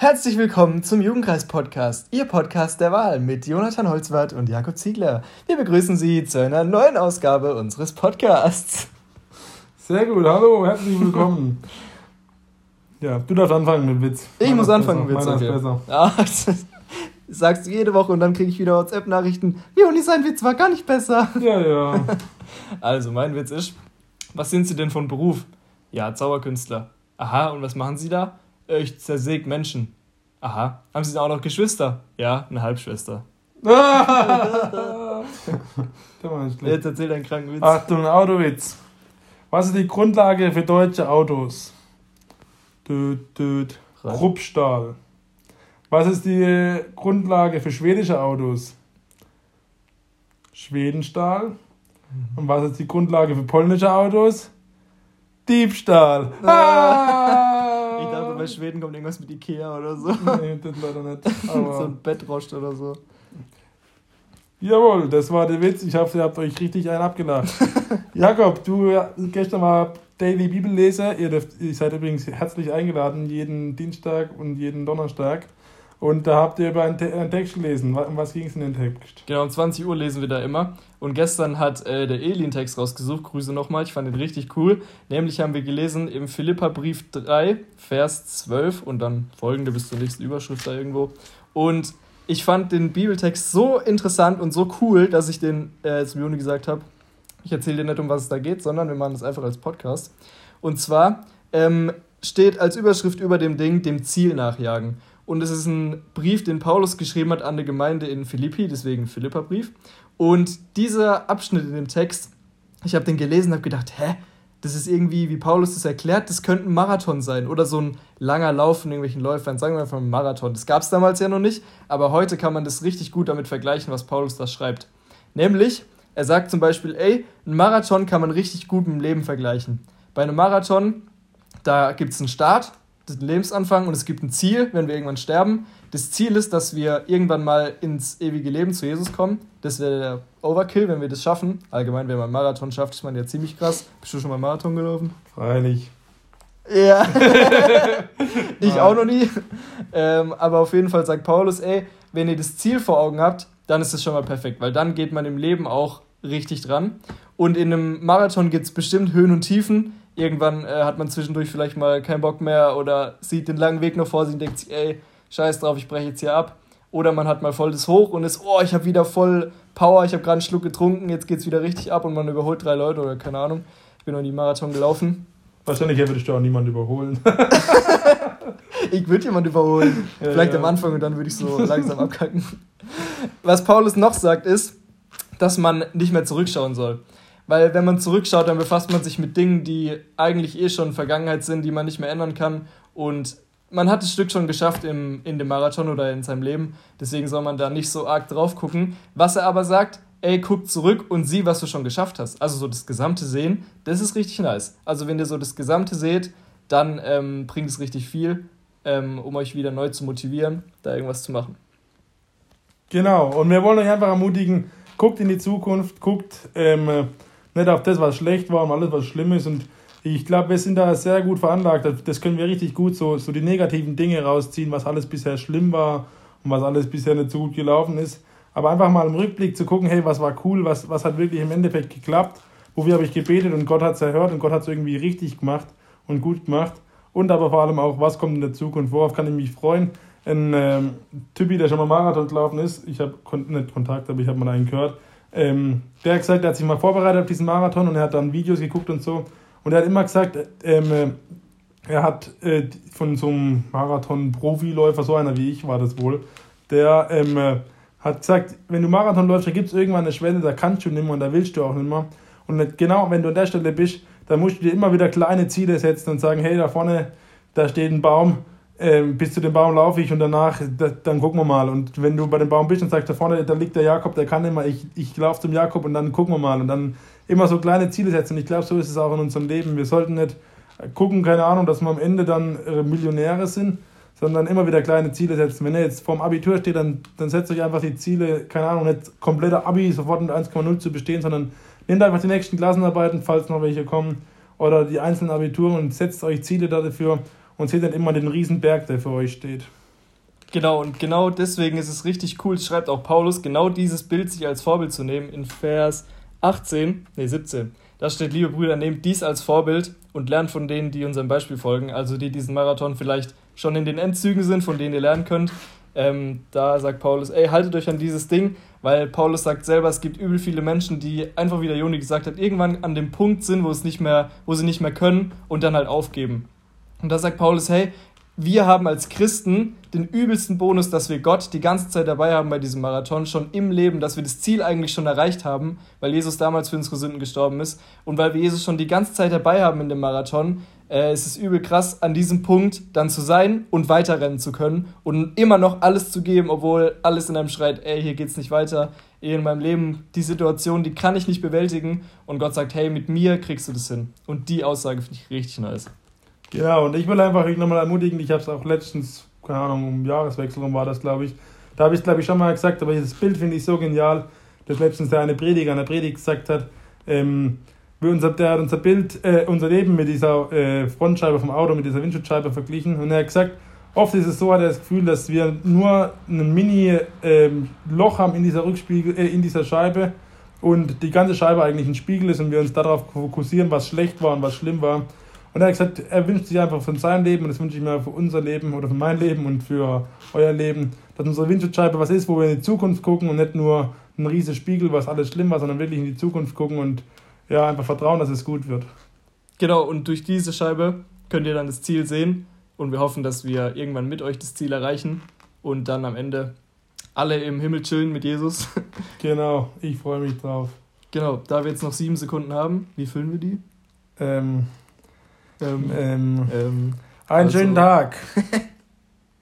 Herzlich willkommen zum Jugendkreis-Podcast, Ihr Podcast der Wahl mit Jonathan Holzwart und Jakob Ziegler. Wir begrüßen Sie zu einer neuen Ausgabe unseres Podcasts. Sehr gut, hallo, herzlich willkommen. ja, du darfst anfangen mit Witz. Ich Meiner muss anfangen mit Witz. Okay. Besser. Ah, sagst du jede Woche und dann kriege ich wieder WhatsApp-Nachrichten. Joni, sein Witz war gar nicht besser. Ja, ja. also, mein Witz ist, was sind Sie denn von Beruf? Ja, Zauberkünstler. Aha, und was machen Sie da? Ich zersäg Menschen. Aha. Haben Sie da auch noch Geschwister? Ja, eine Halbschwester. Jetzt erzähl einen kranken Witz. Achtung, Autowitz. Was ist die Grundlage für deutsche Autos? Düt, düt. Kruppstahl. Was ist die Grundlage für schwedische Autos? Schwedenstahl. Mhm. Und was ist die Grundlage für polnische Autos? Diebstahl. Ah. Bei Schweden kommt irgendwas mit Ikea oder so. Nee, das leider nicht. Aber so ein Bettrost oder so. Jawohl, das war der Witz. Ich hoffe, ihr habt euch richtig einen abgelacht. Jakob, du gestern war Daily Bibelleser. Ihr, dürft, ihr seid übrigens herzlich eingeladen, jeden Dienstag und jeden Donnerstag. Und da habt ihr über einen, Text gelesen. Um was ging es in den Text? Genau, um 20 Uhr lesen wir da immer. Und gestern hat äh, der Elin Text rausgesucht. Grüße nochmal, ich fand den richtig cool. Nämlich haben wir gelesen im Philippa-Brief 3, Vers 12 und dann folgende bis zur nächsten Überschrift da irgendwo. Und ich fand den Bibeltext so interessant und so cool, dass ich den äh, zum gesagt habe. Ich erzähle dir nicht, um was es da geht, sondern wir machen das einfach als Podcast. Und zwar ähm, steht als Überschrift über dem Ding dem Ziel nachjagen. Und es ist ein Brief, den Paulus geschrieben hat an die Gemeinde in Philippi, deswegen Philippa-Brief. Und dieser Abschnitt in dem Text, ich habe den gelesen und habe gedacht, hä? Das ist irgendwie, wie Paulus das erklärt, das könnte ein Marathon sein oder so ein langer Lauf von irgendwelchen Läufern. Sagen wir einfach ein Marathon. Das gab es damals ja noch nicht, aber heute kann man das richtig gut damit vergleichen, was Paulus da schreibt. Nämlich, er sagt zum Beispiel, ey, ein Marathon kann man richtig gut mit dem Leben vergleichen. Bei einem Marathon, da gibt es einen Start, den Lebensanfang und es gibt ein Ziel, wenn wir irgendwann sterben. Das Ziel ist, dass wir irgendwann mal ins ewige Leben zu Jesus kommen. Das wäre der Overkill, wenn wir das schaffen. Allgemein, wenn man einen Marathon schafft, ist man ja ziemlich krass. Bist du schon mal Marathon gelaufen? Freilich. Ja. ich auch noch nie. Ähm, aber auf jeden Fall sagt Paulus, ey, wenn ihr das Ziel vor Augen habt, dann ist es schon mal perfekt, weil dann geht man im Leben auch richtig dran. Und in einem Marathon gibt es bestimmt Höhen und Tiefen irgendwann äh, hat man zwischendurch vielleicht mal keinen Bock mehr oder sieht den langen Weg noch vor sich und denkt sich, ey, scheiß drauf, ich breche jetzt hier ab. Oder man hat mal voll das Hoch und ist, oh, ich habe wieder voll Power, ich habe gerade einen Schluck getrunken, jetzt geht's wieder richtig ab und man überholt drei Leute oder keine Ahnung. Ich bin noch nie Marathon gelaufen. Wahrscheinlich würdest du auch niemanden überholen. ich würde jemanden überholen. Ja, Vielleicht ja. am Anfang und dann würde ich so langsam abkacken. Was Paulus noch sagt, ist, dass man nicht mehr zurückschauen soll. Weil wenn man zurückschaut, dann befasst man sich mit Dingen, die eigentlich eh schon Vergangenheit sind, die man nicht mehr ändern kann. Und man hat das Stück schon geschafft im, in dem Marathon oder in seinem Leben. Deswegen soll man da nicht so arg drauf gucken. Was er aber sagt, ey, guck zurück und sieh, was du schon geschafft hast. Also so das gesamte Sehen, das ist richtig nice. Also wenn ihr so das gesamte seht, dann ähm, bringt es richtig viel, ähm, um euch wieder neu zu motivieren, da irgendwas zu machen. Genau, und wir wollen euch einfach ermutigen, guckt in die Zukunft, guckt, ähm, nicht auf das, was schlecht war und alles, was schlimm ist. Und ich glaube, wir sind da sehr gut veranlagt. Das können wir richtig gut so, so die negativen Dinge rausziehen, was alles bisher schlimm war und was alles bisher nicht so gut gelaufen ist. Aber einfach mal im Rückblick zu gucken, hey, was war cool, was, was hat wirklich im Endeffekt geklappt, wofür habe ich gebetet und Gott hat es erhört und Gott hat es irgendwie richtig gemacht und gut gemacht. Und aber vor allem auch, was kommt in der Zukunft, worauf kann ich mich freuen. Ein ähm, Typi, der schon mal Marathon gelaufen ist, ich habe nicht Kontakt, aber ich habe mal einen gehört, ähm, der hat gesagt, er hat sich mal vorbereitet auf diesen Marathon und er hat dann Videos geguckt und so. Und er hat immer gesagt, ähm, äh, er hat äh, von so einem Marathon-Profiläufer, so einer wie ich war das wohl, der ähm, äh, hat gesagt, wenn du Marathon läufst, da gibt es irgendwann eine Schwelle, da kannst du nicht mehr und da willst du auch nicht mehr. Und genau, wenn du an der Stelle bist, dann musst du dir immer wieder kleine Ziele setzen und sagen, hey, da vorne, da steht ein Baum, ähm, bis zu dem Baum laufe ich und danach, da, dann gucken wir mal. Und wenn du bei dem Baum bist und sagst, da vorne, da liegt der Jakob, der kann immer, ich, ich laufe zum Jakob und dann gucken wir mal. Und dann immer so kleine Ziele setzen. Ich glaube, so ist es auch in unserem Leben. Wir sollten nicht gucken, keine Ahnung, dass wir am Ende dann äh, Millionäre sind, sondern immer wieder kleine Ziele setzen. Wenn ihr jetzt vorm Abitur steht, dann, dann setzt euch einfach die Ziele, keine Ahnung, nicht kompletter Abi sofort mit 1,0 zu bestehen, sondern nehmt einfach die nächsten Klassenarbeiten, falls noch welche kommen, oder die einzelnen Abituren und setzt euch Ziele dafür und seht dann immer den Riesenberg, der für euch steht. Genau, und genau deswegen ist es richtig cool, schreibt auch Paulus, genau dieses Bild sich als Vorbild zu nehmen in Vers 18, nee 17. Da steht, liebe Brüder, nehmt dies als Vorbild und lernt von denen, die unserem Beispiel folgen, also die diesen Marathon vielleicht schon in den Endzügen sind, von denen ihr lernen könnt. Ähm, da sagt Paulus, ey, haltet euch an dieses Ding, weil Paulus sagt selber, es gibt übel viele Menschen, die einfach, wie der Joni gesagt hat, irgendwann an dem Punkt sind, wo es nicht mehr, wo sie nicht mehr können und dann halt aufgeben. Und da sagt Paulus, hey, wir haben als Christen den übelsten Bonus, dass wir Gott die ganze Zeit dabei haben bei diesem Marathon, schon im Leben, dass wir das Ziel eigentlich schon erreicht haben, weil Jesus damals für unsere Sünden gestorben ist und weil wir Jesus schon die ganze Zeit dabei haben in dem Marathon. Äh, es ist übel krass, an diesem Punkt dann zu sein und weiterrennen zu können und immer noch alles zu geben, obwohl alles in einem schreit, ey, hier geht's nicht weiter, ey, in meinem Leben, die Situation, die kann ich nicht bewältigen und Gott sagt, hey, mit mir kriegst du das hin. Und die Aussage finde ich richtig nice. Genau, und ich will einfach euch nochmal ermutigen, ich habe es auch letztens, keine Ahnung, um Jahreswechsel rum war das, glaube ich. Da habe ich es, glaube ich, schon mal gesagt, aber das Bild finde ich so genial, dass letztens der eine Prediger, eine Predigt gesagt hat, ähm, unser, der hat unser Bild, äh, unser Leben mit dieser äh, Frontscheibe vom Auto, mit dieser Windschutzscheibe verglichen. Und er hat gesagt, oft ist es so, hat er das Gefühl, dass wir nur ein Mini-Loch ähm, haben in dieser Rückspiegel, äh, in dieser Scheibe und die ganze Scheibe eigentlich ein Spiegel ist und wir uns darauf fokussieren, was schlecht war und was schlimm war. Und er hat gesagt, er wünscht sich einfach von seinem Leben, und das wünsche ich mir für unser Leben oder für mein Leben und für euer Leben, dass unsere Windschutzscheibe was ist, wo wir in die Zukunft gucken und nicht nur ein riesiger Spiegel, was alles schlimm war, sondern wirklich in die Zukunft gucken und ja, einfach vertrauen, dass es gut wird. Genau, und durch diese Scheibe könnt ihr dann das Ziel sehen und wir hoffen, dass wir irgendwann mit euch das Ziel erreichen und dann am Ende alle im Himmel chillen mit Jesus. Genau, ich freue mich drauf. Genau, da wir jetzt noch sieben Sekunden haben, wie füllen wir die? Ähm, Ähm, ähm, ähm, einen also- schönen Tag.